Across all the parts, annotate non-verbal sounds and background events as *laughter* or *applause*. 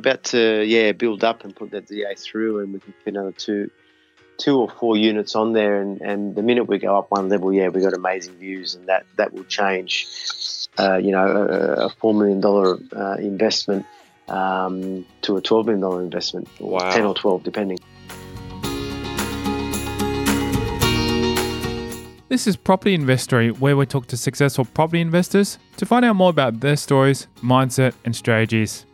about to yeah build up and put that DA through, and we can fit another two two or four units on there. And, and the minute we go up one level, yeah, we got amazing views, and that that will change. Uh, you know, a, a four million dollar uh, investment um, to a twelve million dollar investment, or Wow. ten or twelve, depending. This is Property Investory, where we talk to successful property investors to find out more about their stories, mindset, and strategies.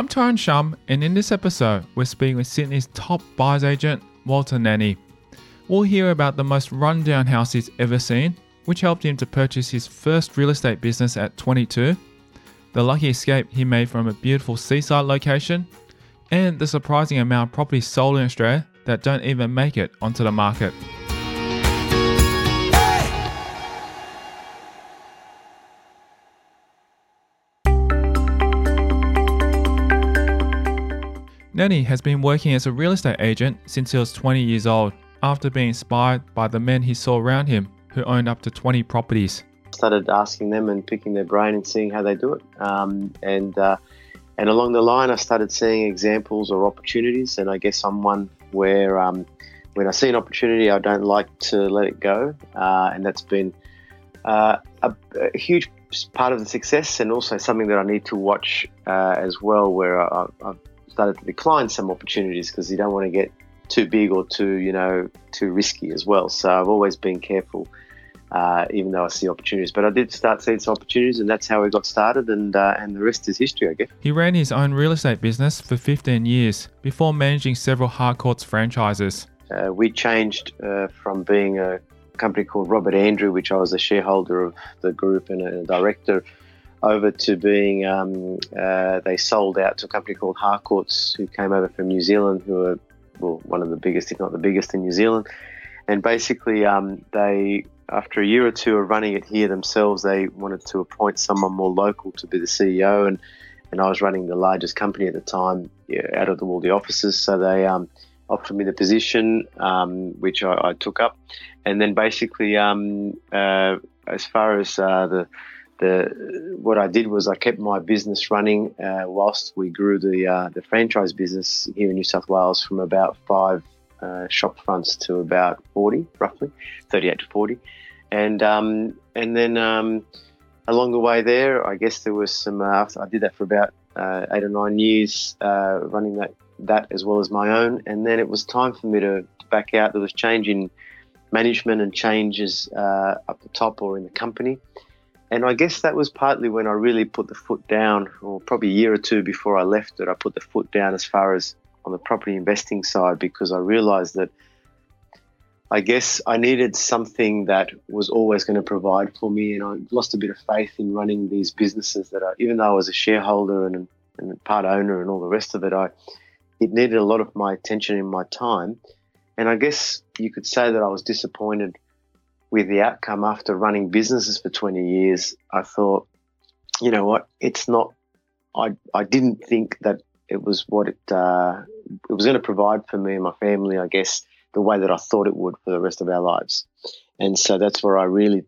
I'm Tyrone Shum, and in this episode, we're speaking with Sydney's top buyer's agent, Walter Nanni. We'll hear about the most rundown house he's ever seen, which helped him to purchase his first real estate business at 22, the lucky escape he made from a beautiful seaside location, and the surprising amount of properties sold in Australia that don't even make it onto the market. Nanni has been working as a real estate agent since he was 20 years old, after being inspired by the men he saw around him who owned up to 20 properties. started asking them and picking their brain and seeing how they do it. Um, and uh, and along the line, I started seeing examples or opportunities. And I guess I'm one where um, when I see an opportunity, I don't like to let it go. Uh, and that's been uh, a, a huge part of the success, and also something that I need to watch uh, as well, where I, I've started to decline some opportunities because you don't want to get too big or too you know too risky as well. So I've always been careful uh, even though I see opportunities. But I did start seeing some opportunities, and that's how we got started, and uh, and the rest is history, I guess. He ran his own real estate business for 15 years before managing several Harcourts franchises. Uh, we changed uh, from being a company called Robert Andrew, which I was a shareholder of the group and a director, over to being um, uh, they sold out to a company called Harcourts, who came over from New Zealand, who are well one of the biggest, if not the biggest, in New Zealand. And basically, um, they after a year or two of running it here themselves, they wanted to appoint someone more local to be the CEO, and and I was running the largest company at the time yeah, out of the, the offices, so they um, offered me the position, um, which I, I took up, and then basically, um, uh, as far as uh, the the what I did was I kept my business running uh, whilst we grew the uh, the franchise business here in New South Wales from about five uh, shop fronts to about forty, roughly thirty eight to forty, and um, and then um, along the way there, I guess there was some. Uh, I did that for about uh, eight or nine years, uh, running that that as well as my own, and then it was time for me to, back out. There was change in management and changes up the top or in the company. And I guess that was partly when I really put the foot down, or probably a year or two before I left it, I put the foot down as far as on the property investing side because I realized that I guess I needed something that was always going to provide for me. And I lost a bit of faith in running these businesses that I, even though I was a shareholder and, and part owner and all the rest of it, I, it needed a lot of my attention and my time. And I guess you could say that I was disappointed with the outcome after running businesses for 20 years. I thought, you know what, it's not, I, I didn't think that it was what it, uh, it was going to provide for me and my family, I guess, the way that I thought it would for the rest of our lives. And so that's where I really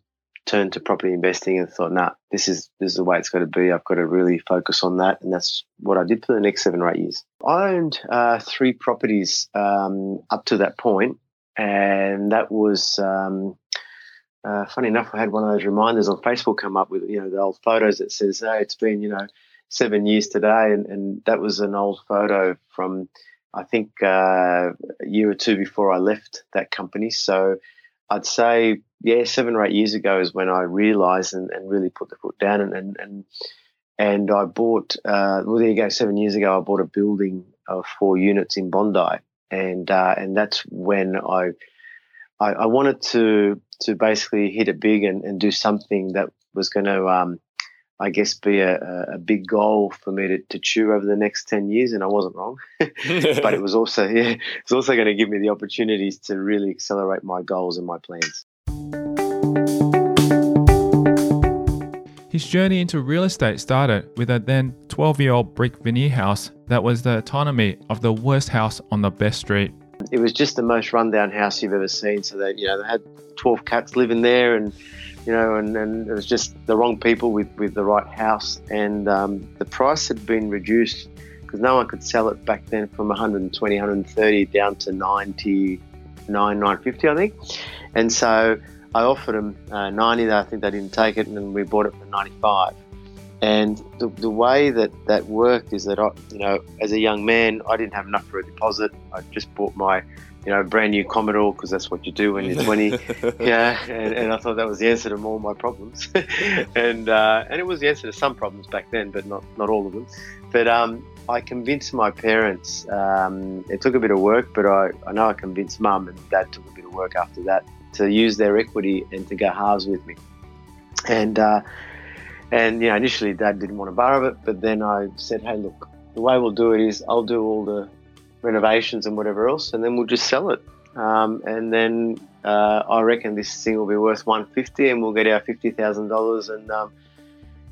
turned to property investing and thought, nah, this is this is the way it's got to be. I've got to really focus on that, and that's what I did for the next seven or eight years. I owned uh, three properties um, up to that point, and that was um, uh, funny enough. I had one of those reminders on Facebook come up with you know the old photos that says, "Hey, it's been you know seven years today," and, and that was an old photo from I think uh, a year or two before I left that company. So I'd say, yeah, seven or eight years ago is when I realised and, and really put the foot down and and and, and I bought. Uh, well, there you go. Seven years ago, I bought a building of four units in Bondi, and uh, and that's when I, I I wanted to to basically hit it big and, and do something that was going to um, I guess, be a, a big goal for me to, to chew over the next 10 years. And I wasn't wrong. *laughs* but it was also, *laughs* yeah, it's also going to give me the opportunities to really accelerate my goals and my plans. His journey into real estate started with a then 12 year old brick veneer house that was the autonomy of the worst house on the best street. It was just the most rundown house you've ever seen. So they, you know, they had 12 cats living there and, you know, and, and it was just the wrong people with, with the right house. And um, the price had been reduced because no one could sell it back then from 120, 130 down to 99, 950, I think. And so I offered them uh, 90, I think they didn't take it, and we bought it for 95. And the, the way that that worked is that I, you know, as a young man, I didn't have enough for a deposit. I just bought my, you know, brand new Commodore because that's what you do when you're 20. *laughs* yeah, and, and, I thought that was the answer to all my problems, *laughs* and uh, and it was the answer to some problems back then, but not not all of them. But um, I convinced my parents. Um, it took a bit of work, but I, I know I convinced mum and dad took a bit of work after that to use their equity and to go halves with me. And uh, and you know, initially Dad didn't want to borrow it, but then I said, "Hey, look, the way we'll do it is I'll do all the renovations and whatever else, and then we'll just sell it. Um, and then uh, I reckon this thing will be worth 150, and we'll get our fifty thousand dollars. And um,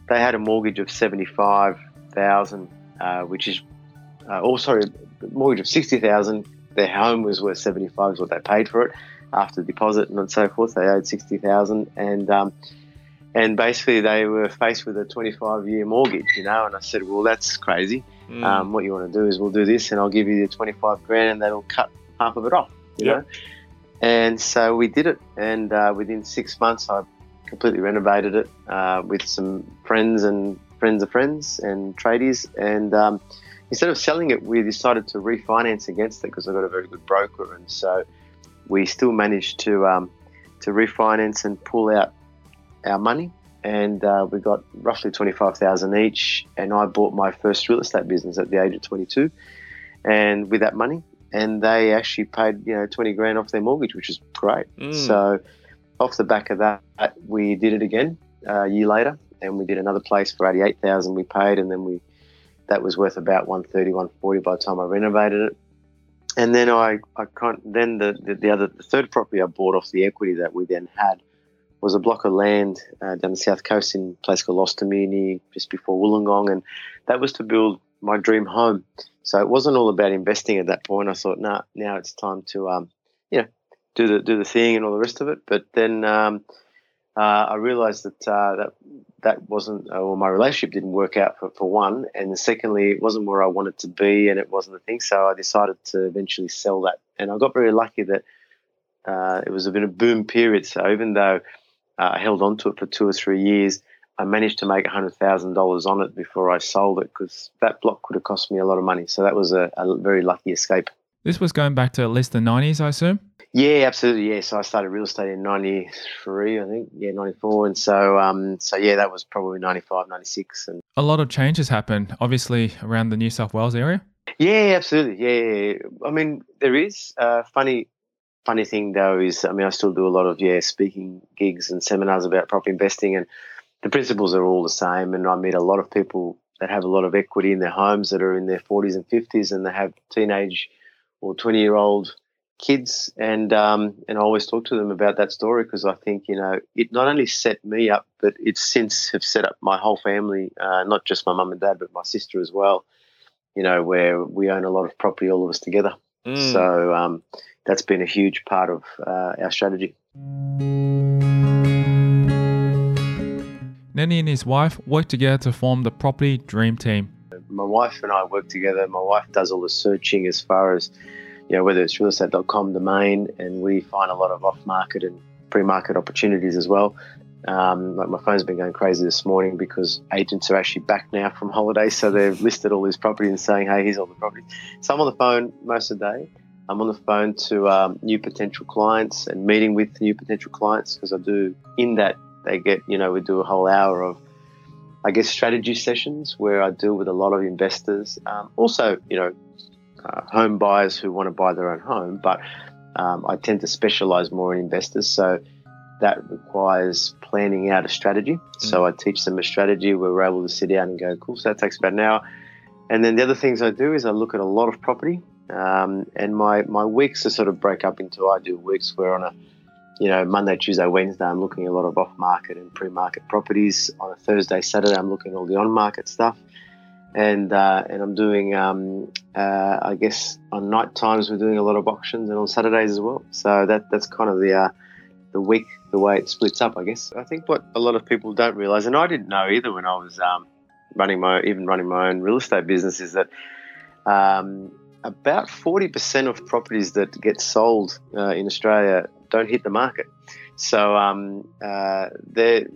they had a mortgage of seventy-five thousand, uh, which is, uh, oh sorry, mortgage of sixty thousand. Their home was worth seventy-five, is what they paid for it after deposit and so forth. They owed sixty thousand, and um, and basically they were faced with a 25 year mortgage, you know. And I said, well, that's crazy. Mm. Um, what you want to do is we'll do this, and I'll give you the 25 grand, and that'll cut half of it off, you yep. know. And so we did it, and uh, within six months, I completely renovated it uh, with some friends and friends of friends and tradies. And um, instead of selling it, we decided to refinance against it because I got a very good broker, and so we still managed to um, to refinance and pull out our money, and uh, we got roughly twenty five thousand each. And I bought my first real estate business at the age of twenty two, and with that money, and they actually paid you know twenty grand off their mortgage, which was great. Mm. So off the back of that, we did it again uh, a year later, and we did another place for eighty eight thousand. We paid, and then we that was worth about 130, 140 by the time I renovated it. And then I, I can't, then the, the, the other, the third property I bought off the equity that we then had was a block of land uh, down the south coast in a place called Austinmer, just before Wollongong, and that was to build my dream home. So it wasn't all about investing at that point. I thought, nah, now it's time to, um, you know, do the do the thing and all the rest of it. But then um, uh, I realised that uh, that that wasn't, uh, well, my relationship didn't work out for, for one, and secondly, it wasn't where I wanted to be, and it wasn't the thing. So I decided to eventually sell that, and I got very lucky that uh, it was a bit of boom period. So even though uh, I held on to it for two or three years. I managed to make $100,000 on it before I sold it because that block could have cost me a lot of money. So that was a, a, very lucky escape. This was going back to at least the 90s, I assume? Yeah, absolutely. Yeah, so I started real estate in 93, I think. Yeah, 94. And so, um, so yeah, that was probably 95, 96. And A lot of changes happened, obviously, around the New South Wales area. Yeah, absolutely. Yeah, I mean, there is. Uh, funny, funny thing though is, I mean, I still do a lot of yeah speaking gigs and seminars about property investing, and the principles are all the same. And I meet a lot of people that have a lot of equity in their homes that are in their 40s and 50s, and they have teenage or 20 year old kids, and um, and I always talk to them about that story because I think you know it not only set me up, but it's since have set up my whole family, uh, not just my mum and dad, but my sister as well. You know, where we own a lot of property, all of us together. Mm. So um, that's been a huge part of uh, our strategy. Nanni and his wife work together to form the Property Dream Team. My wife and I work together. My wife does all the searching as far as, you know, whether it's realestate.com domain, and we find a lot of off-market and pre-market opportunities as well. Um, like my phone's been going crazy this morning because agents are actually back now from holidays, so they've *laughs* listed all these properties and saying, "Hey, here's all the properties." So I'm on the phone most of the day. I'm on the phone to um, new potential clients and meeting with new potential clients because I do in that they get you know we do a whole hour of I guess strategy sessions where I deal with a lot of investors, um, also you know uh, home buyers who want to buy their own home, but um, I tend to specialize more in investors, so that requires planning out a strategy. Mm. So I teach them a strategy where we're able to sit down and go, cool. So that takes about an hour. And then the other things I do is I look at a lot of property. Um, and my, my weeks are sort of break up into I do weeks where on a you know Monday, Tuesday, Wednesday I'm looking at a lot of off market and pre market properties. On a Thursday, Saturday I'm looking at all the on market stuff. and uh, and I'm doing um, uh, I guess on night times we're doing a lot of auctions and on Saturdays as well. So that that's kind of the uh, the week the way it splits up. I guess I think what a lot of people don't realize, and I didn't know either when I was um, running my even running my own real estate business, is that um, about 40% of properties that get sold uh, in Australia don't hit the market. So um, uh, they're,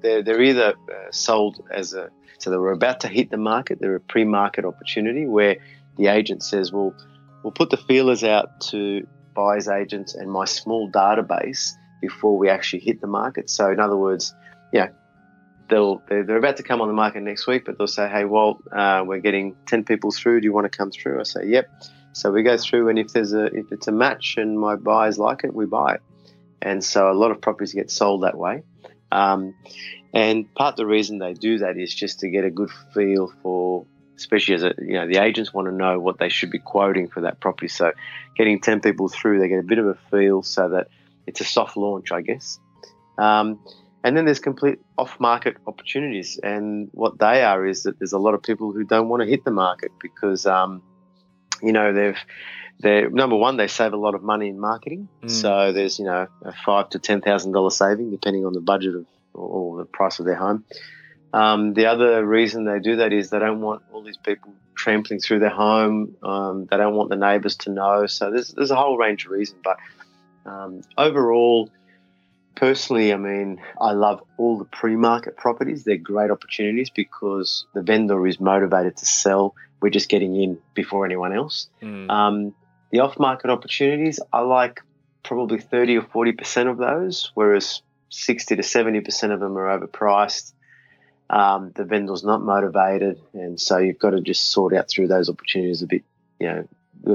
they're, they're either uh, sold as a so they were about to hit the market. They're a pre-market opportunity where the agent says, "Well, we'll put the feelers out to buyers agents and my small database before we actually hit the market." So, in other words, yeah, they'll they're, about to come on the market next week, but they'll say, "Hey, Walt, uh, we're getting ten people through. Do you want to come through?" I say, "Yep." So we go through, and if there's a if it's a match and my buyers like it, we buy it. And so a lot of properties get sold that way. Um, and part of the reason they do that is just to get a good feel for, especially as a, you know, the agents want to know what they should be quoting for that property. So getting 10 people through, they get a bit of a feel so that it's a soft launch, I guess. Um, and then there's complete off market opportunities. And what they are is that there's a lot of people who don't want to hit the market because, um, you know, they've, they're number one, they save a lot of money in marketing. Mm. So there's, you know, a five to ten thousand dollar saving depending on the budget of or the price of their home. Um, the other reason they do that is they don't want all these people trampling through their home. Um, they don't want the neighbours to know. So there's there's a whole range of reasons. But um, overall, personally, I mean, I love all the pre-market properties. They're great opportunities because the vendor is motivated to sell. We're just getting in before anyone else. Mm. the off-market opportunities, I like probably 30 or 40 percent of those, whereas 60 to 70% of them are overpriced. Um, the vendor's not motivated, and so you've got to just sort out through those opportunities a bit, you know,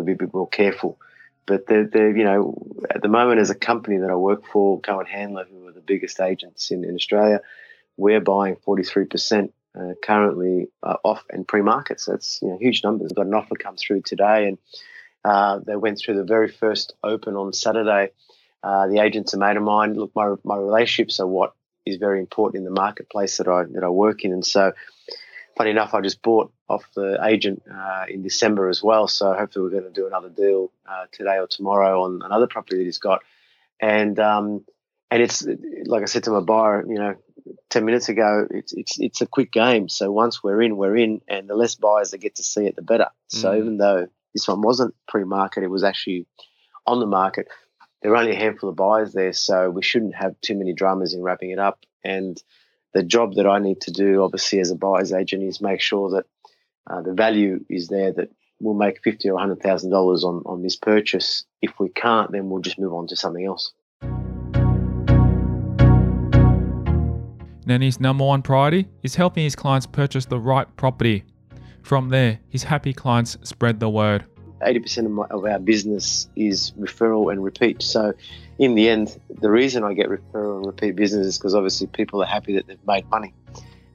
be a bit more careful. But they're, they're, you know, at the moment as a company that I work for, Cohen Handler, who are the biggest agents in, in Australia, we're buying 43% uh, currently uh, off and pre-market. So it's you know, huge numbers. We've got an offer come through today, and uh, they went through the very first open on Saturday uh, the agent's a mate of mine. Look, my my relationships are what is very important in the marketplace that I that I work in, and so funny enough, I just bought off the agent uh, in December as well. So hopefully we're going to do another deal uh, today or tomorrow on another property that he's got, and um, and it's like I said to my buyer, you know, ten minutes ago, it's it's it's a quick game. So once we're in, we're in, and the less buyers that get to see it, the better. Mm. So even though this one wasn't pre-market, it was actually on the market there are only a handful of buyers there, so we shouldn't have too many dramas in wrapping it up. And the job that I need to do, obviously, as a buyer's agent, is make sure that uh, the value is there that we'll make fifty or hundred thousand dollars on on this purchase. If we can't, then we'll just move on to something else. Nanni's number one priority is helping his clients purchase the right property. From there, his happy clients spread the word. 80% of, my, of our business is referral and repeat. So, in the end, the reason I get referral and repeat business is because obviously people are happy that they've made money.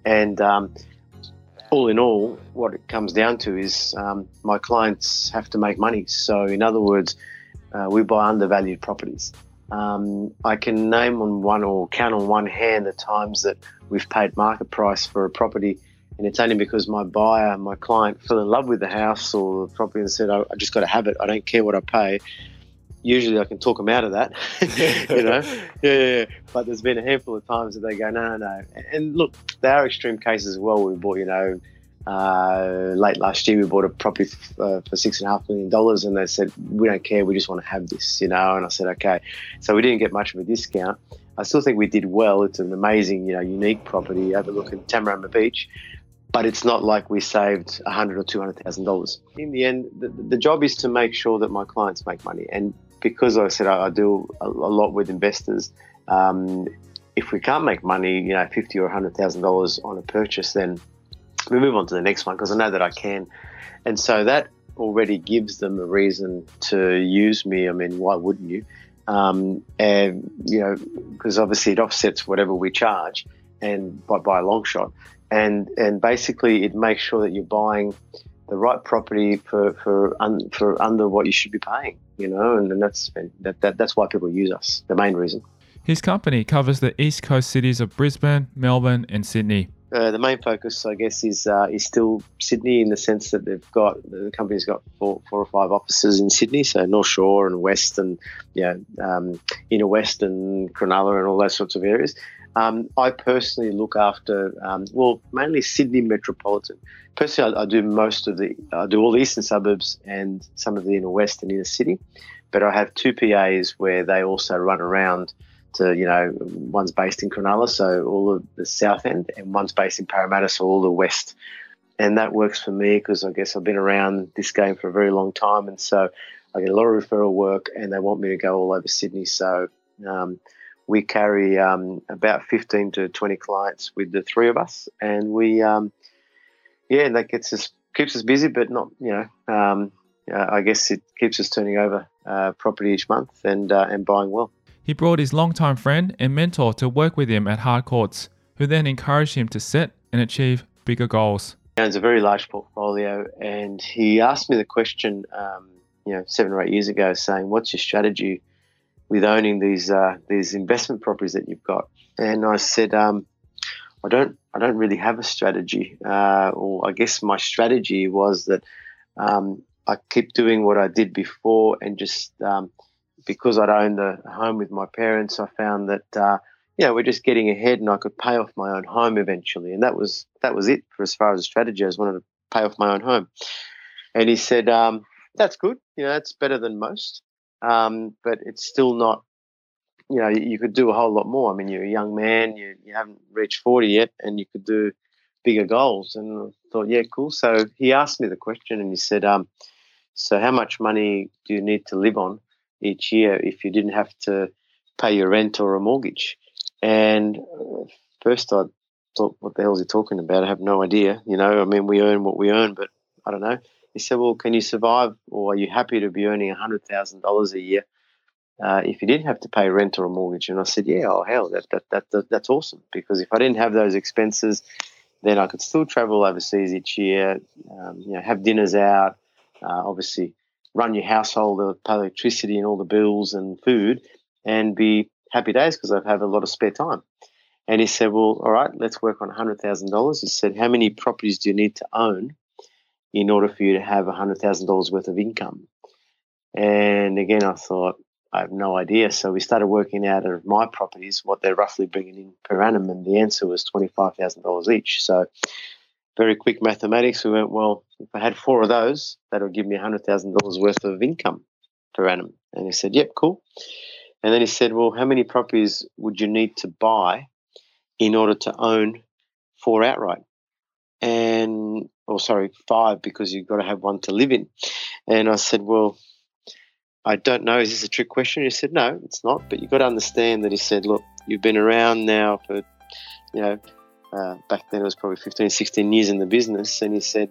And um, all in all, what it comes down to is um, my clients have to make money. So, in other words, uh, we buy undervalued properties. Um, I can name on one or count on one hand the times that we've paid market price for a property and it's only because my buyer, my client, fell in love with the house or the property and said, I, I just got to have it. I don't care what I pay. Usually I can talk them out of that, *laughs* you know. *laughs* Yeah, yeah, But there's been a handful of times that they go, no, no, no. And look, there are extreme cases as well. We bought, you know, uh, late last year we bought a property f- uh, for six and a half million dollars, and they said we don't care, we just want to have this, you know. And I said okay, so we didn't get much of a discount. I still think we did well. It's an amazing, you know, unique property overlooking Tamarama Beach, but it's not like we saved a hundred or two hundred thousand dollars. In the end, the, the, job is to make sure that my clients make money, and because I said I, I do a, a, lot with investors. Um, if we can't make money, you know, fifty or hundred thousand dollars on a purchase, then we move on to the next one because I know that I can, and so that already gives them a reason to use me. I mean, why wouldn't you? Um, and you know, because obviously it offsets whatever we charge, and by, by a long shot and and basically it makes sure that you're buying the right property for for un, for under what you should be paying, you know, and, and that's that, that that's why people use us. The main reason. His company covers the east coast cities of Brisbane, Melbourne, and Sydney. uh, the main focus, I guess, is uh, is still Sydney in the sense that they've got the company's got four, four or five offices in Sydney, so North Shore and West and yeah, um, inner West and Cronulla and all those sorts of areas. Um, I personally look after um, well, mainly Sydney metropolitan. Personally, I, I, do most of the I do all the eastern suburbs and some of the inner West and inner city, but I have two PAs where they also run around to, you know, one's based in Cronulla, so all of the south end, and one's based in Parramatta, so all the west. And that works for me because I guess I've been around this game for a very long time, and so I get a lot of referral work, and they want me to go all over Sydney. So um, we carry um, about 15 to 20 clients with the three of us, and we, um, yeah, that gets us keeps us busy, but not, you know, um, uh, I guess it keeps us turning over uh, property each month and uh, and buying well. He brought his longtime friend and mentor to work with him at Harcourts, who then encouraged him to set and achieve bigger goals. He owns a very large portfolio, and he asked me the question, um, you know, seven or eight years ago, saying, "What's your strategy with owning these uh, these investment properties that you've got?" And I said, um, "I don't, I don't really have a strategy, uh, or I guess my strategy was that um, I keep doing what I did before and just." Um, because I'd owned the home with my parents, I found that uh, we're just getting ahead, and I could pay off my own home eventually, and that was that was it for as far as the strategy. I just wanted to pay off my own home, and he said, um, "That's good. You know, that's better than most, um, but it's still not." You know, you could do a whole lot more. I mean, you're a young man, you, you haven't reached 40 yet, and you could do bigger goals. And I thought, yeah, cool. So he asked me the question and he said, um, So, how much money do you need to live on each year if you didn't have to pay your rent or a mortgage. And uh, first I thought, what the hell is he talking about? I have no idea. You know, I mean, we earn what we earn, but I don't know. He said, well, can you survive or are you happy to be earning $100,000 a year uh, if you didn't have to pay rent or a mortgage? And I said, yeah, oh, hell, that, that, that, that, that's awesome because if I didn't have those expenses, then I could still travel overseas each year, um, you know, have dinners out, uh, obviously run your household, pay electricity and all the bills and food, and be happy days because I have a lot of spare time. And he said, Well, all right, let's work on $100,000. He said, How many properties do you need to own in order for you to have $100,000 worth of income? And again, I thought, I have no idea. So we started working out of my properties what they're roughly bringing in per annum, and the answer was $25,000 each. So very quick mathematics. We went, well, if I had four of those, that would give me $100,000 worth of income per annum. And he said, yep, cool. And then he said, well, how many properties would you need to buy in order to own four outright? And, or sorry, five, because you've got to have one to live in. And I said, well, I don't know. Is this a trick question? He said, no, it's not. But you've got to understand that he said, look, you've been around now for, you know, uh, back then it was probably 15, 16 years in the business, and he said,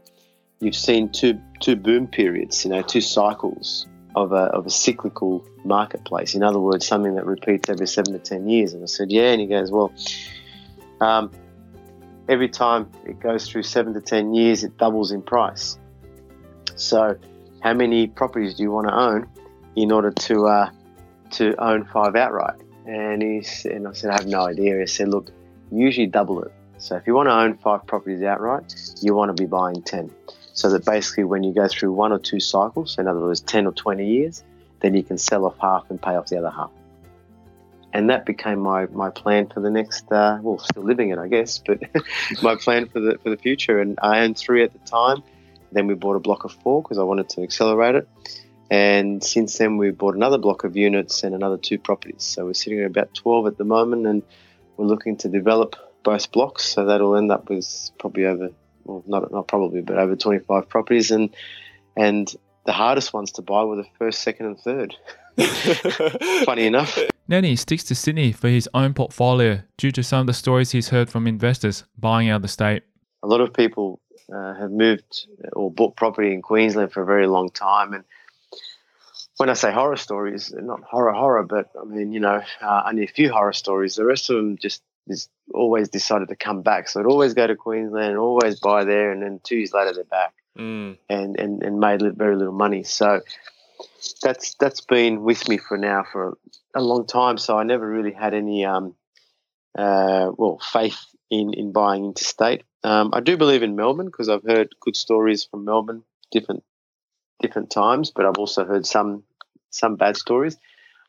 "You've seen two two boom periods, you know, two cycles of a of a cyclical marketplace. In other words, something that repeats every seven to ten years." And I said, "Yeah," and he goes, "Well." Um, every time it goes through seven to ten years, it doubles in price. So, how many properties do you want to own in order to uh, to own five outright? And he said, and I said, I have no idea. He said, look, usually double it. So if you want to own five properties outright, you want to be buying 10. So that basically when you go through one or two cycles, in other words, 10 or 20 years, then you can sell off half and pay off the other half. And that became my, my plan for the next, uh, well, still living it, I guess, but *laughs* my plan for the, for the future. And I owned three at the time. Then we bought a block of four because I wanted to accelerate it. And since then, we bought another block of units and another two properties. So we're sitting at about 12 at the moment, and we're looking to develop both blocks. So that'll end up with probably over, well, not not probably, but over 25 properties, and and the hardest ones to buy were the first, second, and third. *laughs* Funny enough. Nanni sticks to Sydney for his own portfolio due to some of the stories he's heard from investors buying out the state. A lot of people uh, have moved or bought property in Queensland for a very long time, and when I say horror stories, not horror horror, but I mean you know uh, only a few horror stories. The rest of them just is always decided to come back. So I'd always go to Queensland and always buy there, and then two years later they're back mm. and, and and made very little money. So that's that's been with me for now for a long time. So I never really had any um uh well faith in in buying interstate. Um, I do believe in Melbourne because I've heard good stories from Melbourne, different different times, but I've also heard some some bad stories.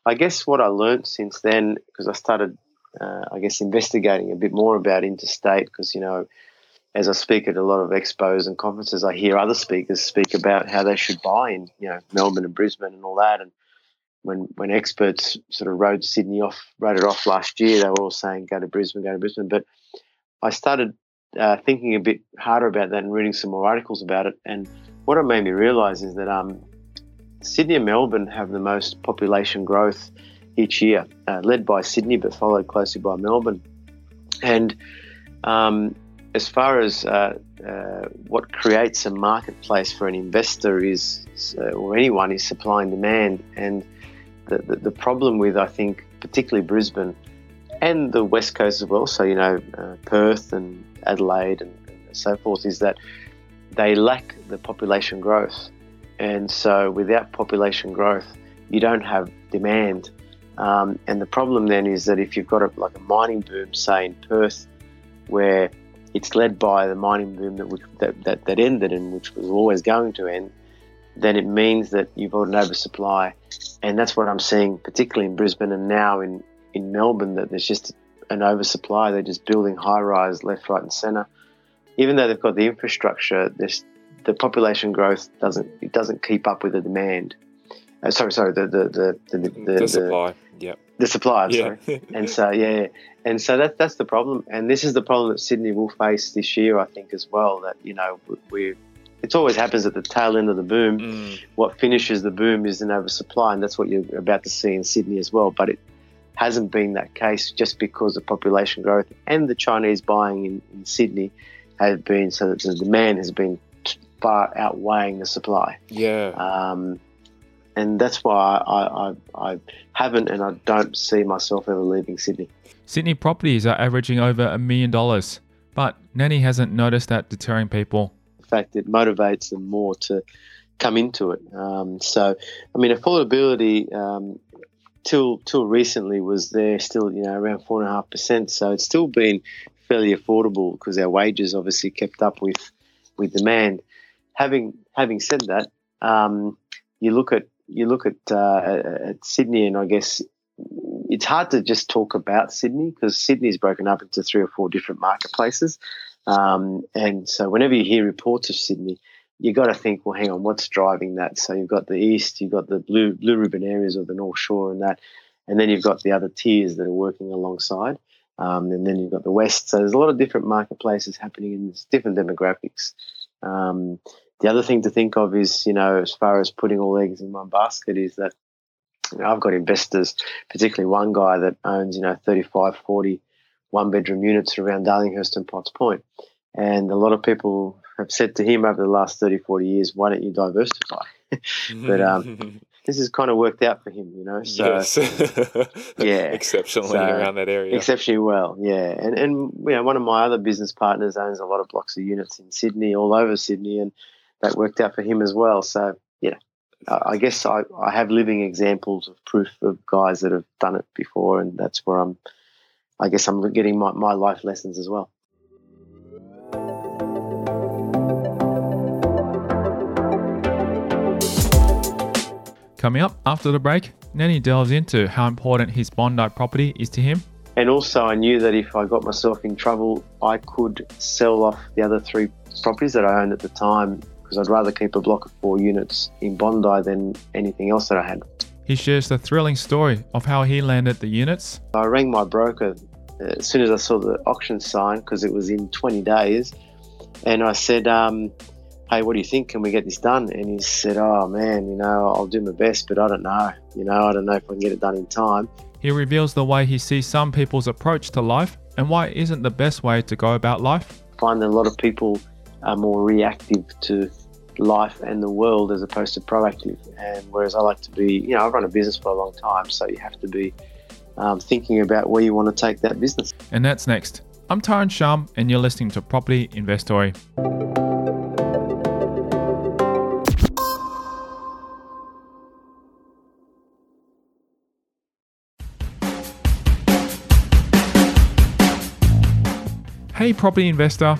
I guess what I learned since then, because I started, uh, I guess, investigating a bit more about interstate, because you know, as I speak at a lot of expos and conferences, I hear other speakers speak about how they should buy in, you know, Melbourne and Brisbane and all that. And when when experts sort of wrote Sydney off, wrote it off last year, they were all saying go to Brisbane, go to Brisbane. But I started uh, thinking a bit harder about that and reading some more articles about it. And what it made me realise is that um, Sydney and Melbourne have the most population growth each year, uh, led by Sydney, but followed closely by Melbourne. And um, as far as uh, uh, what creates a marketplace for an investor is, uh, or anyone, is supply and demand. And the, the, the, problem with, I think, particularly Brisbane and the West Coast as well, so, you know, uh, Perth and Adelaide and, and so forth, is that they lack the population growth. And so, without population growth, you don't have demand. Um, and the problem then is that if you've got a, like a mining boom, say in Perth, where it's led by the mining boom that, that, that, that ended and which was always going to end, then it means that you've got an oversupply. And that's what I'm seeing, particularly in Brisbane and now in, in Melbourne, that there's just an oversupply. They're just building high rise left, right, and centre. Even though they've got the infrastructure, the population growth doesn't it doesn't keep up with the demand. Uh, sorry, sorry, the the the the, the, the supply. Yeah. The supply. Yeah. Sorry. and so yeah, and so that that's the problem, and this is the problem that Sydney will face this year, I think, as well. That you know we. It always happens at the tail end of the boom. Mm. What finishes the boom is an oversupply, and that's what you're about to see in Sydney as well. But it hasn't been that case just because of population growth and the Chinese buying in, in Sydney has been so that the demand has been far outweighing the supply. Yeah. Um, and that's why I, I, I haven't and I don't see myself ever leaving Sydney. Sydney properties are averaging over a million dollars, but Nanni hasn't noticed that deterring people. In fact, it motivates them more to come into it. Um, so, I mean, affordability um, till till recently was there still, you know, around four and a half percent. So it's still been fairly affordable because our wages obviously kept up with with demand having having said that, um, you look at you look at, uh, at Sydney, and I guess it's hard to just talk about Sydney because Sydney is broken up into three or four different marketplaces. Um, and so, whenever you hear reports of Sydney, you've got to think, well, hang on, what's driving that? So you've got the east, you've got the blue blue ribbon areas of the North Shore, and that, and then you've got the other tiers that are working alongside, um, and then you've got the west. So there's a lot of different marketplaces happening in different demographics. Um, the other thing to think of is, you know, as far as putting all eggs in one basket, is that you know, I've got investors, particularly one guy that owns, you know, 35, 40 one bedroom units around Darlinghurst and Potts Point. And a lot of people have said to him over the last 30, 40 years, why don't you diversify? *laughs* but um, *laughs* this has kind of worked out for him, you know. So yes. *laughs* yeah, exceptionally so, around that area. Exceptionally well, yeah. And and you know, one of my other business partners owns a lot of blocks of units in Sydney, all over Sydney, and that worked out for him as well. So yeah, I guess I, I have living examples of proof of guys that have done it before, and that's where I'm. I guess I'm getting my, my life lessons as well. Coming up after the break, Nanni delves into how important his Bondi property is to him. And also, I knew that if I got myself in trouble, I could sell off the other three properties that I owned at the time because I'd rather keep a block of four units in Bondi than anything else that I had. He shares the thrilling story of how he landed the units. I rang my broker uh, as soon as I saw the auction sign because it was in 20 days, and I said, um, "Hey, what do you think? Can we get this done?" And he said, "Oh man, you know, I'll do my best, but I don't know. You know, I don't know if I can get it done in time." He reveals the way he sees some people's approach to life and why it isn't the best way to go about life. I find that a lot of people are more reactive to life and the world as opposed to proactive. And whereas I like to be, you know, I've run a business for a long time, so you have to be um, thinking about where you want to take that business. And that's next. I'm Tyrone Shum, and you're listening to Property Investory. Hey, property investor,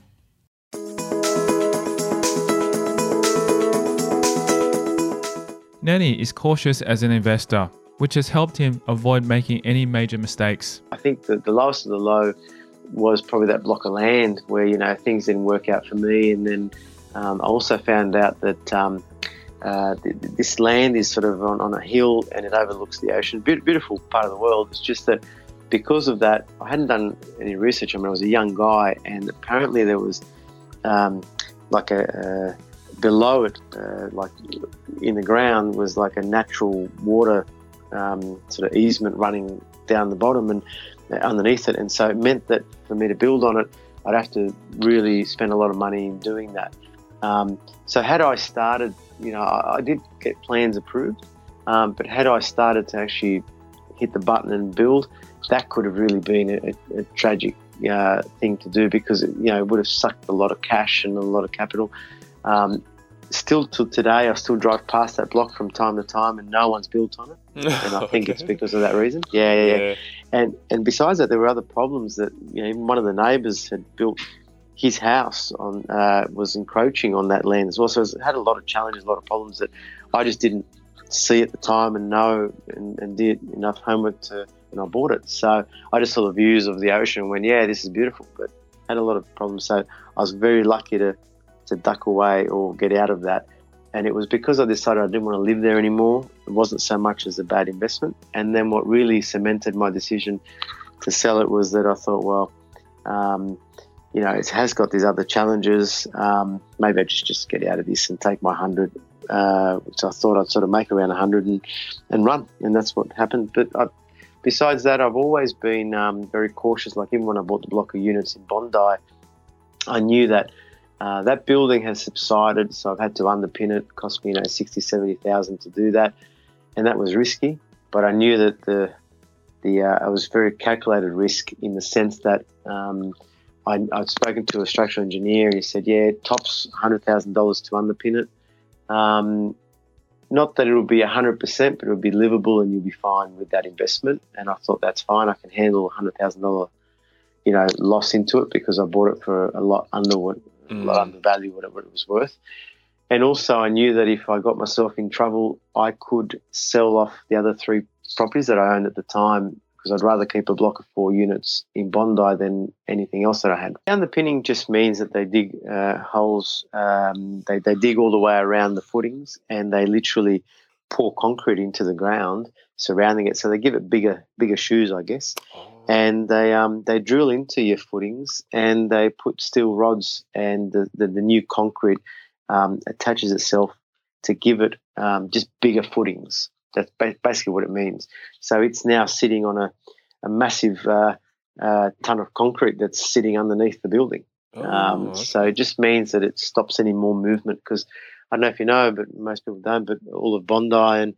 Nanni is cautious as an investor, which has helped him avoid making any major mistakes. I think that the lowest of the low was probably that block of land where you know things didn't work out for me, and then um, I also found out that um, uh, th- this land is sort of on, on, a hill and it overlooks the ocean. Be- beautiful part of the world. It's just that because of that, I hadn't done any research. I mean, I was a young guy, and apparently there was um, like a, below it, uh, like in the ground, was like a natural water um, sort of easement running down the bottom and uh, underneath it, and so it meant that for me to build on it, I'd have to really spend a lot of money doing that. Um, so had I started, you know, I, I did get plans approved, um, but had I started to actually hit the button and build, that could have really been a, a tragic uh, thing to do because it, you know it would have sucked a lot of cash and a lot of capital. Um, still to today, I still drive past that block from time to time, and no one's built on it. *laughs* And I think okay. it's because of that reason. Yeah, yeah, yeah, yeah. And and besides that, there were other problems that you know even one of the neighbours had built his house on uh, was encroaching on that land as well. So it had a lot of challenges, a lot of problems that I just didn't see at the time and know and, and did enough homework to and I bought it. So I just saw the views of the ocean and went, yeah, this is beautiful, but had a lot of problems. So I was very lucky to, to duck away or get out of that. And it was because I decided I didn't want to live there anymore. It wasn't so much as a bad investment. And then what really cemented my decision to sell it was that I thought, well, um, you know, it has got these other challenges. Um, maybe I just just get out of this and take my hundred, uh, which I thought I'd sort of make around a hundred and, and run, and that's what happened. But I, besides that, I've always been um, very cautious. Like even when I bought the block of units in Bondi, I knew that uh, that building has subsided, so I've had to underpin it. it cost me, you know, sixty, seventy thousand to do that, and that was risky. But I knew that the the uh, I was very calculated risk in the sense that um, I, would spoken to a structural engineer he said, yeah, tops $100,000 to underpin it. Um, not that it will be 100%, but it will be livable and you'll be fine with that investment. And I thought that's fine. I can handle a $100,000, you know, loss into it because I bought it for a lot under what, mm. a lot mm. under value, whatever it was worth. And also I knew that if I got myself in trouble, I could sell off the other three properties that I owned at the time because I'd rather keep a block of four units in Bondi than anything else that I had. Underpinning just means that they dig uh, holes, um, they, they dig all the way around the footings and they literally pour concrete into the ground surrounding it. So they give it bigger bigger shoes, I guess. Oh. And they um, they drill into your footings and they put steel rods and the, the, the new concrete um, attaches itself to give it um, just bigger footings. That's basically what it means. So it's now sitting on a, a massive uh, uh, ton of concrete that's sitting underneath the building. Oh, um, okay. So it just means that it stops any more movement because I don't know if you know, but most people don't. But all of Bondi and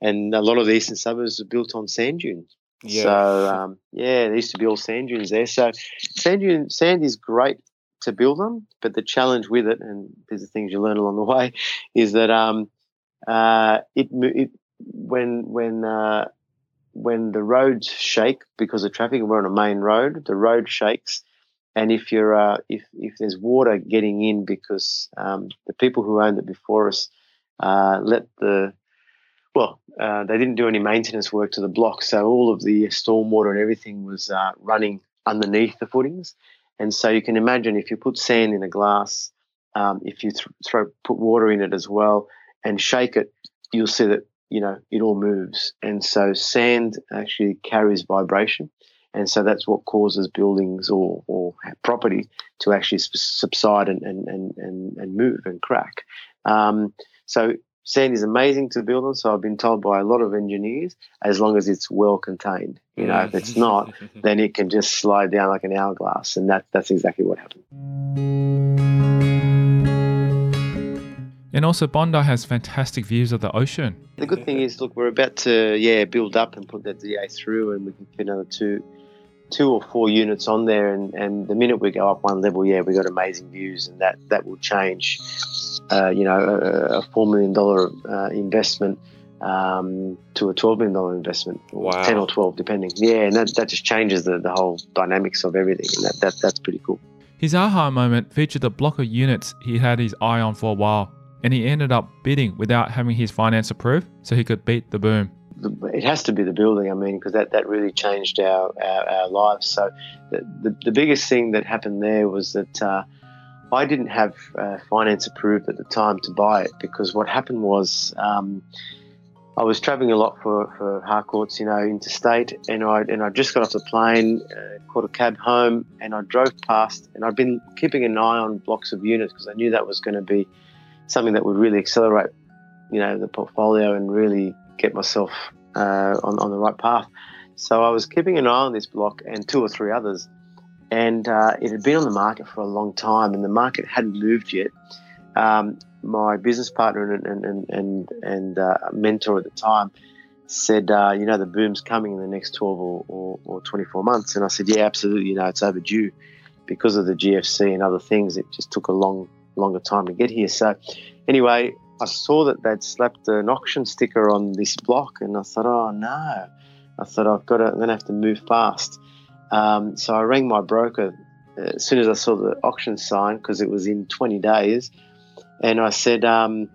and a lot of the eastern suburbs are built on sand dunes. Yeah. So um, yeah, there used to be all sand dunes there. So sand dune sand is great to build on, but the challenge with it, and these are things you learn along the *laughs* way, is that um, uh, it, it when when uh, when the roads shake because of traffic, we're on a main road. The road shakes, and if you're uh, if if there's water getting in because um, the people who owned it before us uh, let the well, uh, they didn't do any maintenance work to the block, so all of the stormwater and everything was uh, running underneath the footings. And so you can imagine if you put sand in a glass, um, if you th- throw put water in it as well and shake it, you'll see that you know, it all moves. And so sand actually carries vibration. And so that's what causes buildings or, or property to actually subside and, and, and, and and move and crack. Um, so sand is amazing to build on. So I've been told by a lot of engineers, as long as it's well contained. You know, if it's mm. not, *laughs* then it can just slide down like an hourglass. And that, that's exactly what happened. And also, Bondi has fantastic views of the ocean. The good thing is, look, we're about to yeah build up and put that DA through, and we can fit another two, two or four units on there. And, and the minute we go up one level, yeah, we got amazing views, and that that will change. Uh, you know, a, a four million dollar uh, investment um, to a twelve million dollar investment, wow. ten or twelve, depending. Yeah, and that, that just changes the, the whole dynamics of everything, and that, that that's pretty cool. His aha moment featured a block of units he had his eye on for a while and he ended up bidding without having his finance approved so he could beat the boom. It has to be the building, I mean, because that, that really changed our, our, our lives. So, the, the, the, biggest thing that happened there was that uh, I didn't have uh, finance approved at the time to buy it because what happened was um, I was traveling a lot for, for Harcourts, you know, interstate, and I and I just got off the plane, uh, caught a cab home, and I drove past, and I'd been keeping an eye on blocks of units because I knew that was going to be something that would really accelerate, you know, the portfolio and really get myself uh, on, on the right path. So I was keeping an eye on this block and two or three others, and uh, it had been on the market for a long time, and the market hadn't moved yet. Um, my business partner and and and, and uh, mentor at the time said, uh, you know, the boom's coming in the next 12 or, or, or 24 months, and I said, yeah, absolutely. You know, it's overdue because of the GFC and other things. It just took a long longer time to get here. So, anyway, I saw that they'd slapped an auction sticker on this block, and I thought, oh no. I thought I've got to, I'm going to have to move fast. Um, so I rang my broker uh, as soon as I saw the auction sign because it was in 20 days, and I said, um,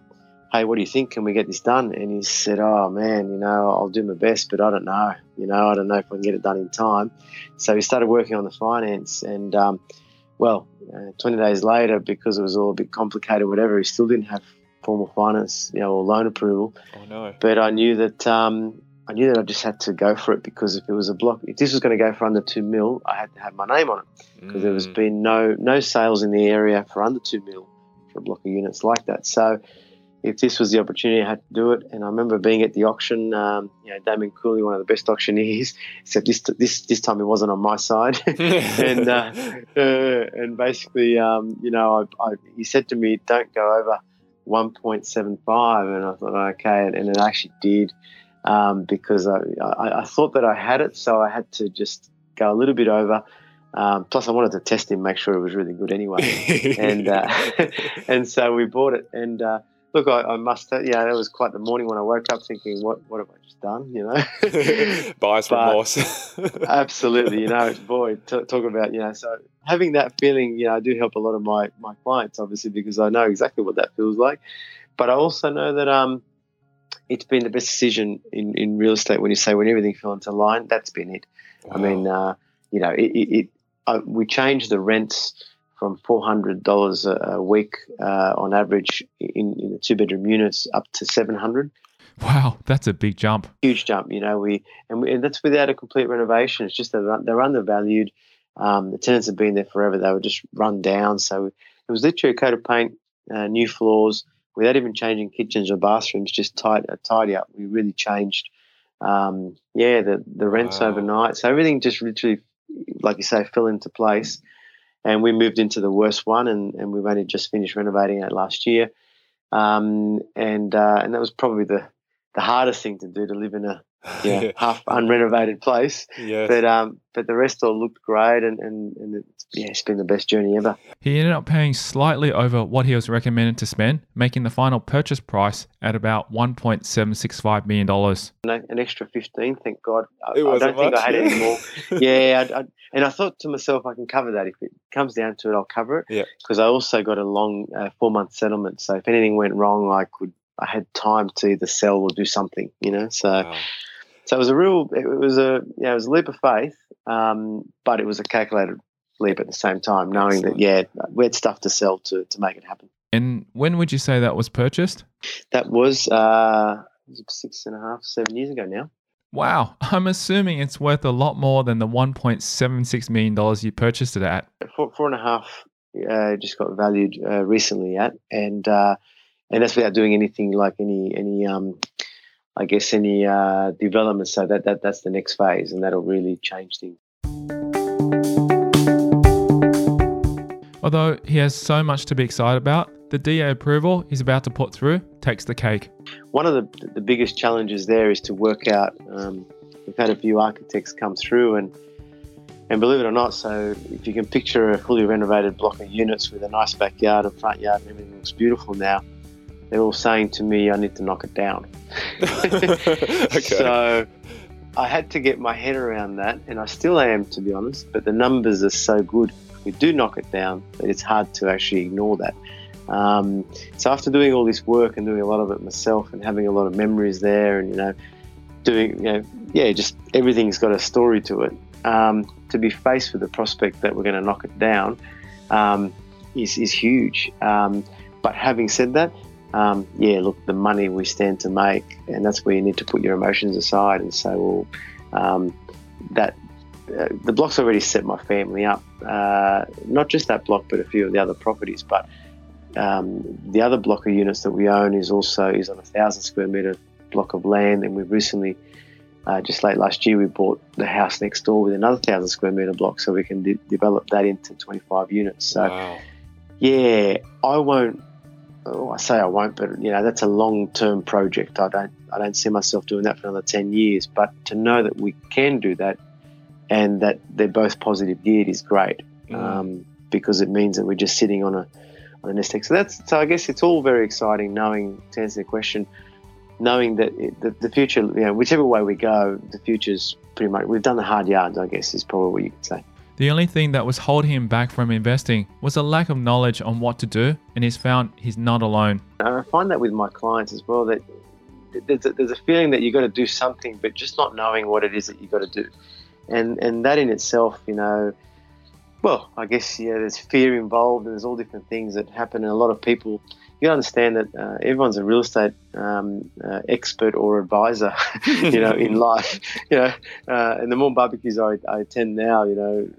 "Hey, what do you think? Can we get this done?" And he said, "Oh man, you know, I'll do my best, but I don't know. You know, I don't know if I can get it done in time." So we started working on the finance, and um, well, uh, 20 days later, because it was all a bit complicated, whatever, he still didn't have formal finance, you know, or loan approval. Oh no! But I knew that um, I knew that I just had to go for it because if it was a block, if this was going to go for under two mil, I had to have my name on it because mm. there was been no no sales in the area for under two mil for a block of units like that. So if this was the opportunity, I had to do it. And I remember being at the auction. Um, you know, Damien Cooley, one of the best auctioneers, *laughs* said this this this time he wasn't on my side. *laughs* and uh, *laughs* uh, and basically, um, you know, I, I, he said to me, "Don't go over 1.75," and I thought, okay, and, and it actually did. Um, because I, I, I, thought that I had it, so I had to just go a little bit over. Um, plus, I wanted to test him, make sure it was really good anyway, *laughs* and uh, *laughs* and so we bought it. And uh, look, I, I must, have, yeah, that was quite the morning when I woke up thinking, what, what have I just done? You know, *laughs* buyer's remorse. absolutely, you know, boy, t- talk about you know. So having that feeling, you know, I do help a lot of my my clients, obviously, because I know exactly what that feels like. But I also know that um, it's been the best decision in, in real estate when you say when everything fell into line. That's been it. Wow. I mean, uh, you know, it, it, it uh, we changed the rents from $400 a week uh, on average in, in the two bedroom units up to 700 Wow, that's a big jump. Huge jump, you know. We and, we, and that's without a complete renovation. It's just that they're undervalued. Um, the tenants have been there forever. They were just run down. So it was literally a coat of paint, uh, new floors, without even changing kitchens or bathrooms. Just tight, a tidy up. We really changed. Um, yeah, the the rents wow. overnight. So everything just literally, like you say, fell into place and we moved into the worst one, and, and we've only just finished renovating it last year. Um, and uh, and that was probably the the hardest thing to do to live in a *laughs* yeah, half unrenovated place. Yes. But um, but the rest all looked great, and and, and it's, yeah, it's been the best journey ever. He ended up paying slightly over what he was recommended to spend, making the final purchase price at about one point seven six five million dollars. An extra fifteen, thank God. I, I don't think I had any more. *laughs* yeah, I, I, and I thought to myself, I can cover that if it comes down to it. I'll cover it. Yeah. Because I also got a long uh, four month settlement, so if anything went wrong, I could. I had time to either sell or do something, you know. So. Wow so it was a real, it was a, yeah, it was a leap of faith, um, but it was a calculated leap at the same time, knowing Excellent. that yeah, we had stuff to sell to to make it happen. And when would you say that was purchased? That was uh, six and a half, seven years ago now. Wow, *laughs* I'm assuming it's worth a lot more than the 1.76 million dollars you purchased it at. Four, four and a half uh, just got valued uh, recently at, and uh, and that's without doing anything like any any um, I guess, any uh, development. So that, that that's the next phase, and that'll really change things. Although he has so much to be excited about, the DA approval he's about to put through takes the cake. One of the, the biggest challenges there is to work out. Um, we've had a few architects come through, and and believe it or not, so if you can picture a fully renovated block of units with a nice backyard and front yard and everything looks beautiful now, they're all saying to me, I need to knock it down. *laughs* okay. So I had to get my head around that, and I still am, to be honest, but the numbers are so good. We do knock it down, but it's hard to actually ignore that. Um, so after doing all this work and doing a lot of it myself and having a lot of memories there, and you know, doing, you know, yeah, just everything's got a story to it. Um, to be faced with the prospect that we're going to knock it down um, is, is huge. Um, but having said that, um, yeah, look, the money we stand to make, and that's where you need to put your emotions aside and say, well, um, that uh, the block's already set my family up. Uh, not just that block, but a few of the other properties. But um, the other block of units that we own is also is on a thousand square meter block of land, and we've recently, uh, just late last year, we bought the house next door with another thousand square meter block, so we can de- develop that into 25 units. So, wow. yeah, I won't oh, I say I won't, but you know that's a long-term project. I don't I don't see myself doing that for another ten years. But to know that we can do that, and that they're both positive geared is great, mm. um, because it means that we're just sitting on a on a nest egg. So that's so I guess it's all very exciting knowing to answer the question, knowing that it, the, the future, you know, whichever way we go, the future's pretty much we've done the hard yards. I guess is probably what you could say. The only thing that was holding him back from investing was a lack of knowledge on what to do, and he's found he's not alone. I find that with my clients as well that there's a, there's a feeling that you've got to do something, but just not knowing what it is that you've got to do. And, and that in itself, you know, well, I guess, yeah, there's fear involved and there's all different things that happen. And a lot of people, you understand that uh, everyone's a real estate um, uh, expert or advisor, *laughs* you know, in *laughs* life. *laughs* You know, uh, and the more barbecues I, I attend now, you know,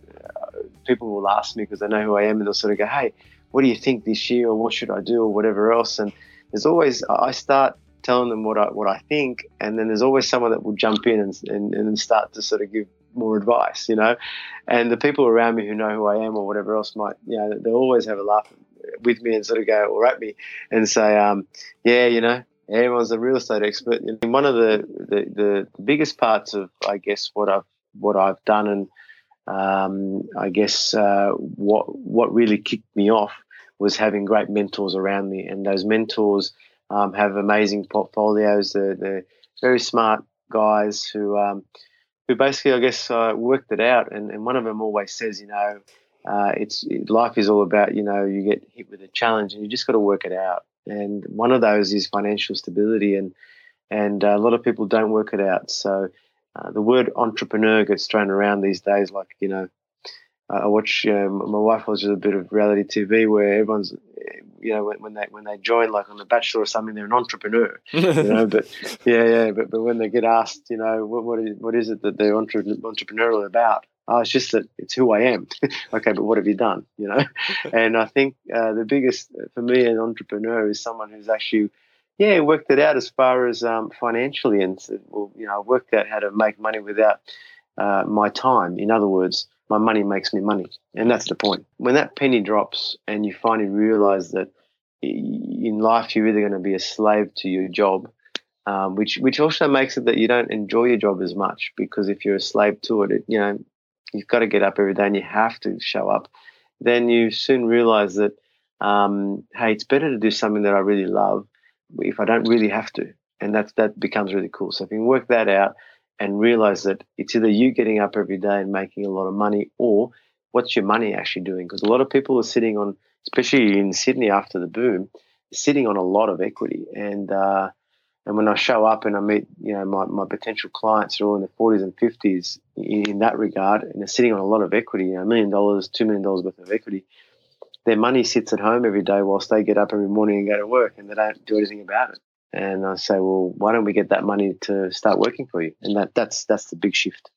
people will ask me because they know who I am and they'll sort of go, hey, what do you think this year or what should I do or whatever else? And there's always, I start telling them what I, what I think and then there's always someone that will jump in and, and, and start to sort of give more advice, you know. And the people around me who know who I am or whatever else might, you know, they'll always have a laugh with me and sort of go or at me and say, um, yeah, you know, everyone's a real estate expert. And one of the, the, the biggest parts of, I guess, what I've what I've done and um, I guess uh, what what really kicked me off was having great mentors around me, and those mentors um, have amazing portfolios. They're, they're, very smart guys who um, who basically, I guess, uh, worked it out. And, and, one of them always says, you know, uh, it's life is all about you know you get hit with a challenge and you just got to work it out. And one of those is financial stability, and and a lot of people don't work it out. So uh, the word entrepreneur gets thrown around these days, like you know, I watch. my wife watches a bit of reality TV where everyone's, you know, when, when, they when they join, like on The Bachelor or something, they're an entrepreneur. you *laughs* know, but yeah, yeah. But but when they get asked, you know, what what is, what is it that they're entre- entrepreneurial about? Oh, it's just that it's who I am. *laughs* okay, but what have you done? You know, *laughs* and I think uh, the biggest for me, an entrepreneur is someone who's actually yeah, worked it out as far as um, financially, and well, you know, I worked out how to make money without uh, my time. In other words, my money makes me money, and that's the point. When that penny drops, and you finally realize that in life you're either going to be a slave to your job, um, which which also makes it that you don't enjoy your job as much because if you're a slave to it, it you know, you've got to get up every day and you have to show up. Then you soon realize that, um, hey, it's better to do something that I really love if I don't really have to. And that that becomes really cool. So if you can work that out and realize that it's either you getting up every day and making a lot of money or what's your money actually doing? Because a lot of people are sitting on, especially in Sydney after the boom, sitting on a lot of equity. And uh, and when I show up and I meet, you know, my, my potential clients are all in the 40s and 50s in, in that regard, and they're sitting on a lot of equity, you know, a million dollars, two million dollars worth of equity their money sits at home every day whilst they get up every morning and go to work and they don't do anything about it. And I say, well, why don't we get that money to start working for you? And that, that's that's the big shift.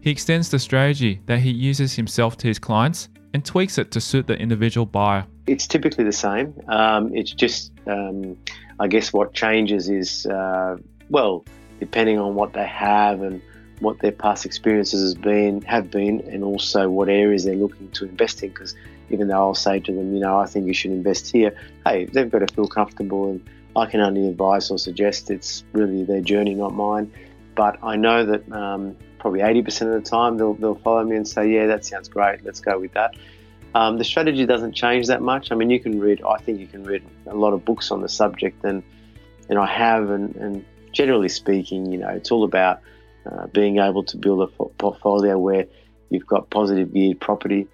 He extends the strategy that he uses himself to his clients and tweaks it to suit the individual buyer. It's typically the same. Um, it's just, um, I guess, what changes is, uh, well, depending on what they have and what their past experiences has been, have been, and also what areas they're looking to invest in. Because even though I'll say to them, you know, I think you should invest here, hey, they've got to feel comfortable, and I can only advise or suggest it's really their journey, not mine. But I know that um, probably 80% of the time they'll, they'll follow me and say, yeah, that sounds great, let's go with that. Um, the strategy doesn't change that much. I mean, you can read, I think you can read a lot of books on the subject, and, and I have, and, and generally speaking, you know, it's all about uh, being able to build a portfolio where you've got positive geared property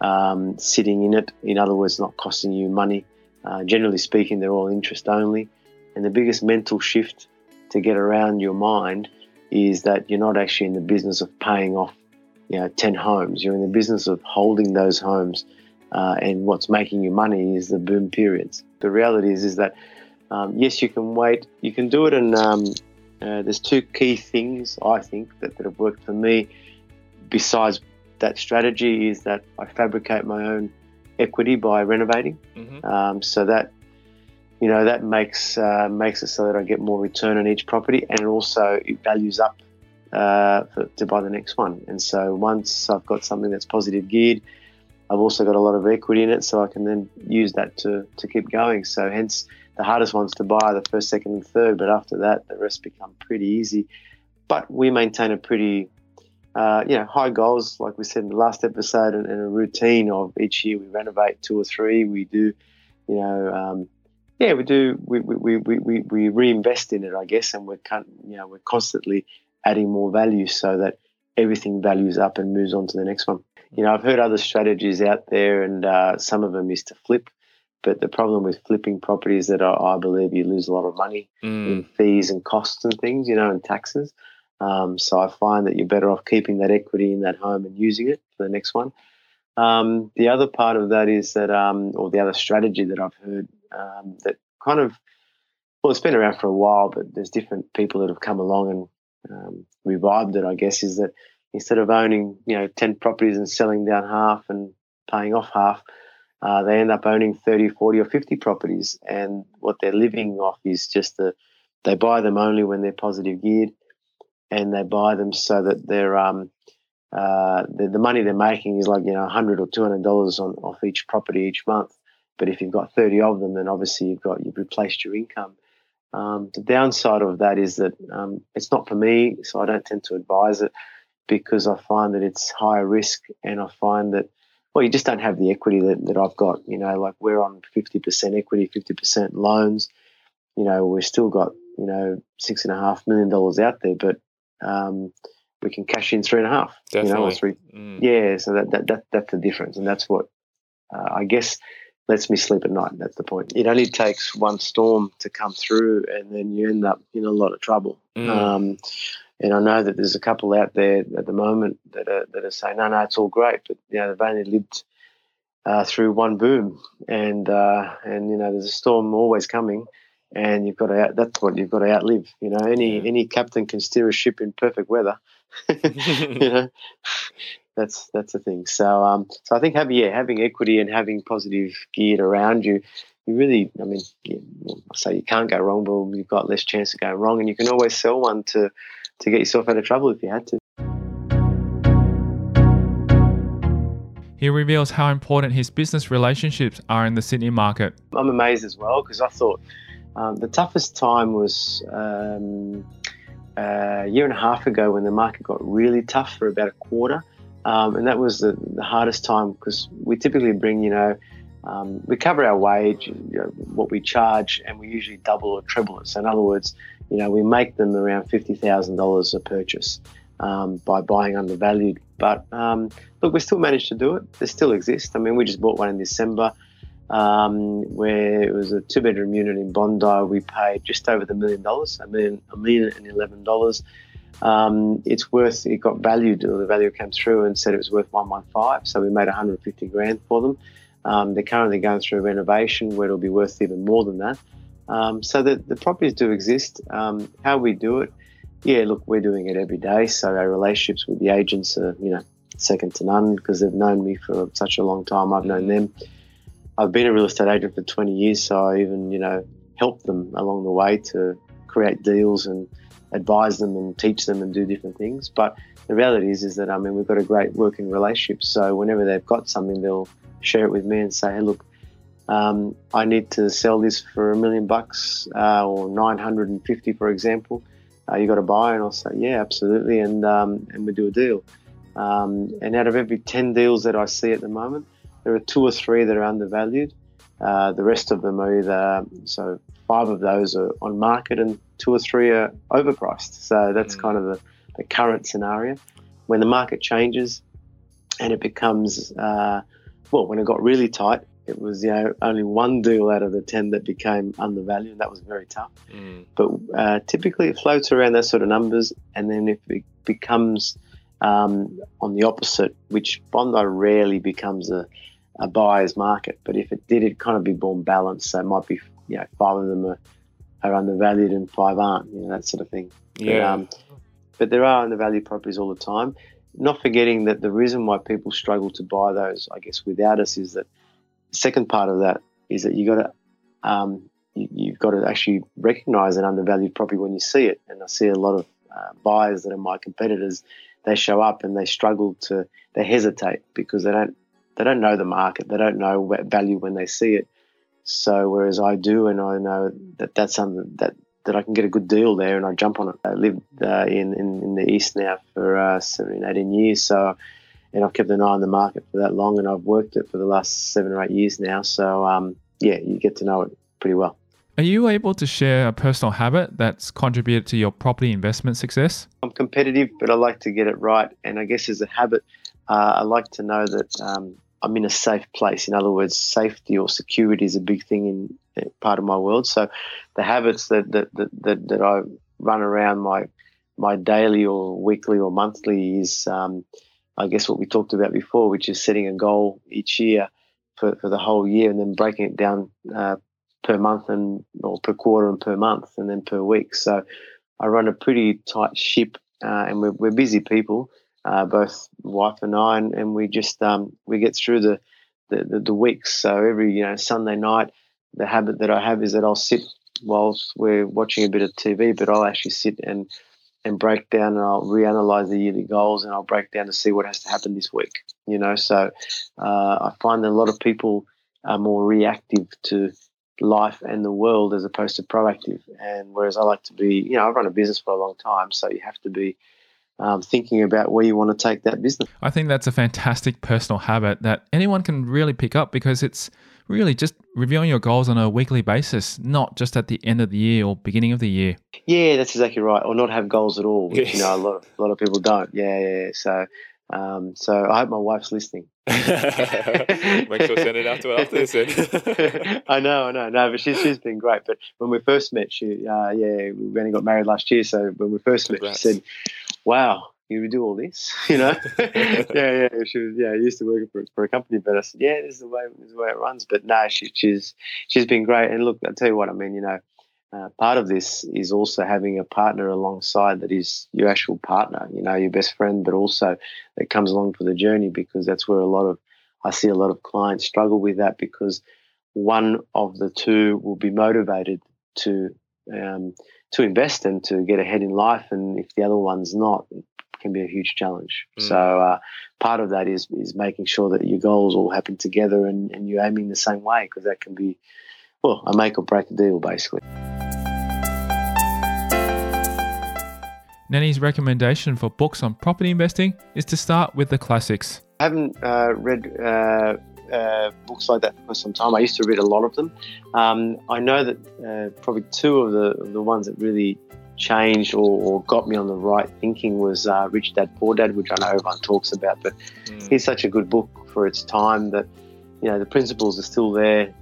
um, sitting in it. In other words, not costing you money. Uh, generally speaking, they're all interest only. And the biggest mental shift to get around your mind is that you're not actually in the business of paying off, you know, 10 homes. You're in the business of holding those homes. Uh, and what's making you money is the boom periods. The reality is, is that um, yes, you can wait. You can do it, and um, uh, there's two key things I think that, that have worked for me. Besides that strategy, is that I fabricate my own equity by renovating. Mm-hmm. Um, so that you know that makes uh, makes it so that I get more return on each property, and it also it values up uh, for, to buy the next one. And so once I've got something that's positive geared, I've also got a lot of equity in it, so I can then use that to to keep going. So hence the hardest ones to buy the first, second, and third, but after that the rest become pretty easy. But we maintain a pretty uh, you know, high goals, like we said in the last episode, and, and, a routine of each year we renovate two or three. We do, you know, um, yeah, we do. We, we, we, we, we reinvest in it, I guess, and we're you know we're constantly adding more value so that everything values up and moves on to the next one. You know, I've heard other strategies out there, and uh, some of them is to flip. But the problem with flipping property is that I, I believe you lose a lot of money mm. in fees and costs and things, you know, and taxes. Um, so I find that you're better off keeping that equity in that home and using it for the next one. Um, the other part of that is that, um, or the other strategy that I've heard um, that kind of, well, it's been around for a while, but there's different people that have come along and um, revived it, I guess, is that instead of owning, you know, 10 properties and selling down half and paying off half, uh, they end up owning 30, 40, or 50 properties. And what they're living off is just the, they buy them only when they're positive geared and they buy them so that they're um, uh, the, the, money they're making is like you know hundred or two hundred dollars on off each property each month. But if you've got thirty of them, then obviously you've got you've replaced your income. Um, the downside of that is that um, it's not for me, so I don't tend to advise it because I find that it's higher risk, and I find that well, you just don't have the equity that, that I've got. You know, like we're on fifty percent equity, fifty percent loans. You know, we've still got you know six and a half million dollars out there, but um, we can cash in three and a half. Definitely. You know, three, mm. Yeah, so that, that, that that's the difference, and that's what uh, I guess lets me sleep at night. That's the point. It only takes one storm to come through, and then you end up in a lot of trouble. Mm. Um, and I know that there's a couple out there at the moment that are that are saying, "No, no, it's all great," but you know they've only lived uh, through one boom, and uh, and you know there's a storm always coming and you've got to out, that's what you've got to outlive. You know, any yeah. any captain can steer a ship in perfect weather. *laughs* *laughs* you know, that's that's the thing. So um, so I think having yeah having equity and having positive geared around you, you really, I mean, I say you can't go wrong, but you've got less chance of going wrong, and you can always sell one to to get yourself out of trouble if you had to. He reveals how important his business relationships are in the Sydney market. I'm amazed as well because I thought um, the toughest time was um, a year and a half ago when the market got really tough for about a quarter. Um, and that was the, the hardest time because we typically bring, you know, um, we cover our wage, you know, what we charge, and we usually double or treble it. So, in other words, you know, we make them around $50,000 a purchase um, by buying undervalued. But um, look, we still managed to do it. They still exist. I mean, we just bought one in December um, where it was a two bedroom unit in Bondi. We paid just over the million dollars, a million, a million and eleven dollars. Um, it's worth, it got valued, or the value came through and said it was worth 115. So we made 150 grand for them. Um, they're currently going through a renovation where it'll be worth even more than that. Um, so the, the properties do exist. Um, how we do it, yeah, look, we're doing it every day. So our relationships with the agents are, you know, second to none because they've known me for such a long time. I've known them. I've been a real estate agent for 20 years, so I even, you know, helped them along the way to create deals and advise them and teach them and do different things. But the reality is, is that I mean, we've got a great working relationship. So whenever they've got something, they'll share it with me and say, "Hey, look, um, I need to sell this for a million bucks uh, or 950, for example. Uh, you got to buy?" And I'll say, "Yeah, absolutely," and um, and we do a deal. Um, and out of every 10 deals that I see at the moment, there are two or three that are undervalued. Uh, the rest of them are either so five of those are on market and two or three are overpriced. So that's mm. kind of the, the, current scenario. When the market changes and it becomes, uh, well, when it got really tight, it was you know only one deal out of the ten that became undervalued, and that was very tough. Mm. But uh, typically, it floats around those sort of numbers, and then if it becomes um, on the opposite, which Bondi rarely becomes a a buyer's market. But if it did, it'd kind of be more balanced. So it might be, you know, five of them are, are undervalued and five aren't, you know, that sort of thing. Yeah. But, um, but there are undervalued properties all the time. Not forgetting that the reason why people struggle to buy those, I guess, without us is that second part of that is that you got to um, you, have got to actually recognise an undervalued property when you see it. And I see a lot of uh, buyers that are my competitors. They show up and they struggle to they hesitate because they don't they don't know the market. They don't know value when they see it. So whereas I do, and I know that that's something that that I can get a good deal there, and I jump on it. I lived uh, in, in, in the east now for uh, 17, 18 years, so and I've kept an eye on the market for that long, and I've worked it for the last seven or eight years now. So um, yeah, you get to know it pretty well. Are you able to share a personal habit that's contributed to your property investment success? I'm competitive, but I like to get it right, and I guess as a habit, uh, I like to know that um, I'm in a safe place. In other words, safety or security is a big thing in part of my world. So the habits that that, that, that, I run around my my daily or weekly or monthly is um, I guess what we talked about before, which is setting a goal each year for, for the whole year and then breaking it down uh, per month and or per quarter and per month and then per week. So I run a pretty tight ship uh, and we're, we're busy people uh, both wife and I, and, and we just um, we get through the, the, the, the weeks. So every you know Sunday night, the habit that I have is that I'll sit whilst we're watching a bit of TV, but I'll actually sit and and break down and I'll reanalyze the yearly goals and I'll break down to see what has to happen this week. You know, so uh, I find that a lot of people are more reactive to life and the world as opposed to proactive. And whereas I like to be, you know, I've run a business for a long time, so you have to be um, thinking about where you want to take that business. I think that's a fantastic personal habit that anyone can really pick up because it's really just reviewing your goals on a weekly basis, not just at the end of the year or beginning of the year. Yeah, that's exactly right. Or not have goals at all, which yes. you know a lot of, a lot of people don't. Yeah, yeah. So, um, so I hope my wife's listening. *laughs* *laughs* Make sure send it out to her after this. *laughs* I know, I know, no, but she's she's been great. But when we first met, she, uh, yeah, we only got married last year. So when we first Congrats. met, she said, wow, you do all this, *laughs* you know? *laughs* yeah, yeah. She was, yeah, I used to work for, for a company, but I said, yeah, this is the way, this is the way it runs. But no, she, she's, she's been great. And look, I'll tell you what, I mean, you know, uh, part of this is also having a partner alongside that is your actual partner, you know, your best friend, but also that comes along for the journey because that's where a lot of, I see a lot of clients struggle with that because one of the two will be motivated to, um, to invest and to get ahead in life. And if the other one's not, can be a huge challenge. Mm. So uh, part of that is is making sure that your goals all happen together and, and you're aiming the same way because that can be, well, a make or break deal basically. Nanni's recommendation for books on property investing is to start with the classics. I haven't uh, read uh, uh, books like that for some time. I used to read a lot of them. Um, I know that uh, probably two of the of the ones that really changed or, or, got me on the right thinking was uh, Rich Dad Poor Dad, which I know everyone talks about, but mm. it's such a good book for its time that you know the principles are still there.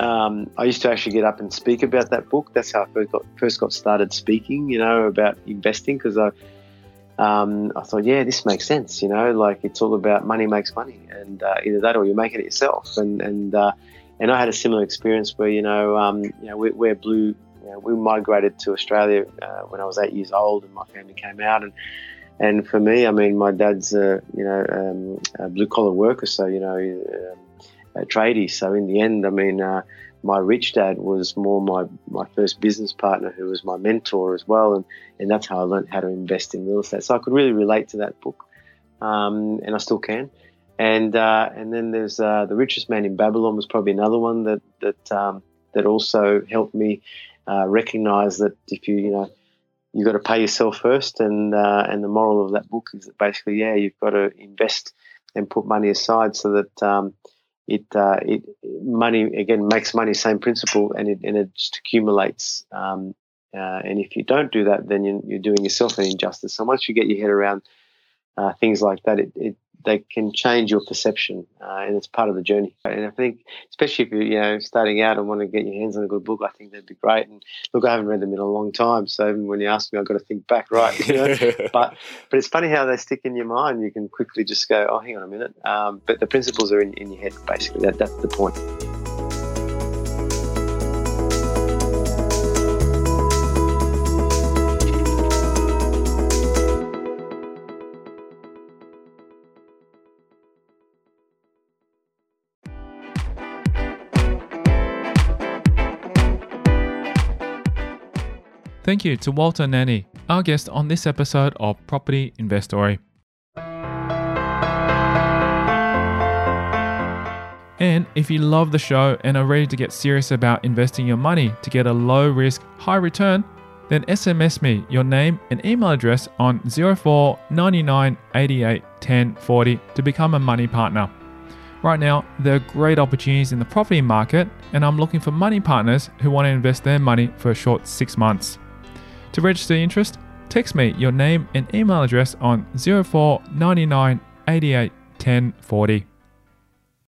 Um, I used to actually get up and speak about that book. That's how I first got, first got started speaking, you know, about investing because I um, I thought, yeah, this makes sense. You know, like it's all about money makes money, and uh, either that or you're making it yourself. And and uh, and I had a similar experience where you know, um, you know, we, we're blue. Know, we migrated to Australia uh, when I was eight years old, and my family came out. And and for me, I mean, my dad's a you know um, a blue collar worker, so you know, um, a tradie. So in the end, I mean, uh, my rich dad was more my, my first business partner who was my mentor as well. And, and that's how I learned how to invest in real estate. So I could really relate to that book. Um, and I still can. And, uh, and then there's uh, The Richest Man in Babylon was probably another one that, that, um, that also helped me uh, recognize that if you, you know, you've got to pay yourself first. And, uh, and the moral of that book is that basically, yeah, you've got to invest and put money aside so that, um, it uh, it money again makes money same principle and it and it just accumulates um, uh, and if you don't do that then you're, you're, doing yourself an injustice so once you get your head around uh, things like that it, it they can change your perception, uh, and it's part of the journey. And I think, especially if you're you know starting out and want to get your hands on a good book, I think that'd be great. And look, I haven't read them in a long time, so even when you ask me, I've got to think back, right? You know? *laughs* but but it's funny how they stick in your mind. You can quickly just go, oh, hang on a minute. Um, but the principles are in, in your head, basically. That that's the point. Thank you to Walter Nanni, our guest on this episode of Property Investory. And if you love the show and are ready to get serious about investing your money to get a low risk, high return, then SMS me your name and email address on 04 99 88 10 40 to become a money partner. Right now, there are great opportunities in the property market, and I'm looking for money partners who want to invest their money for a short six months. To register interest, text me your name and email address on 04 99 88 10 40.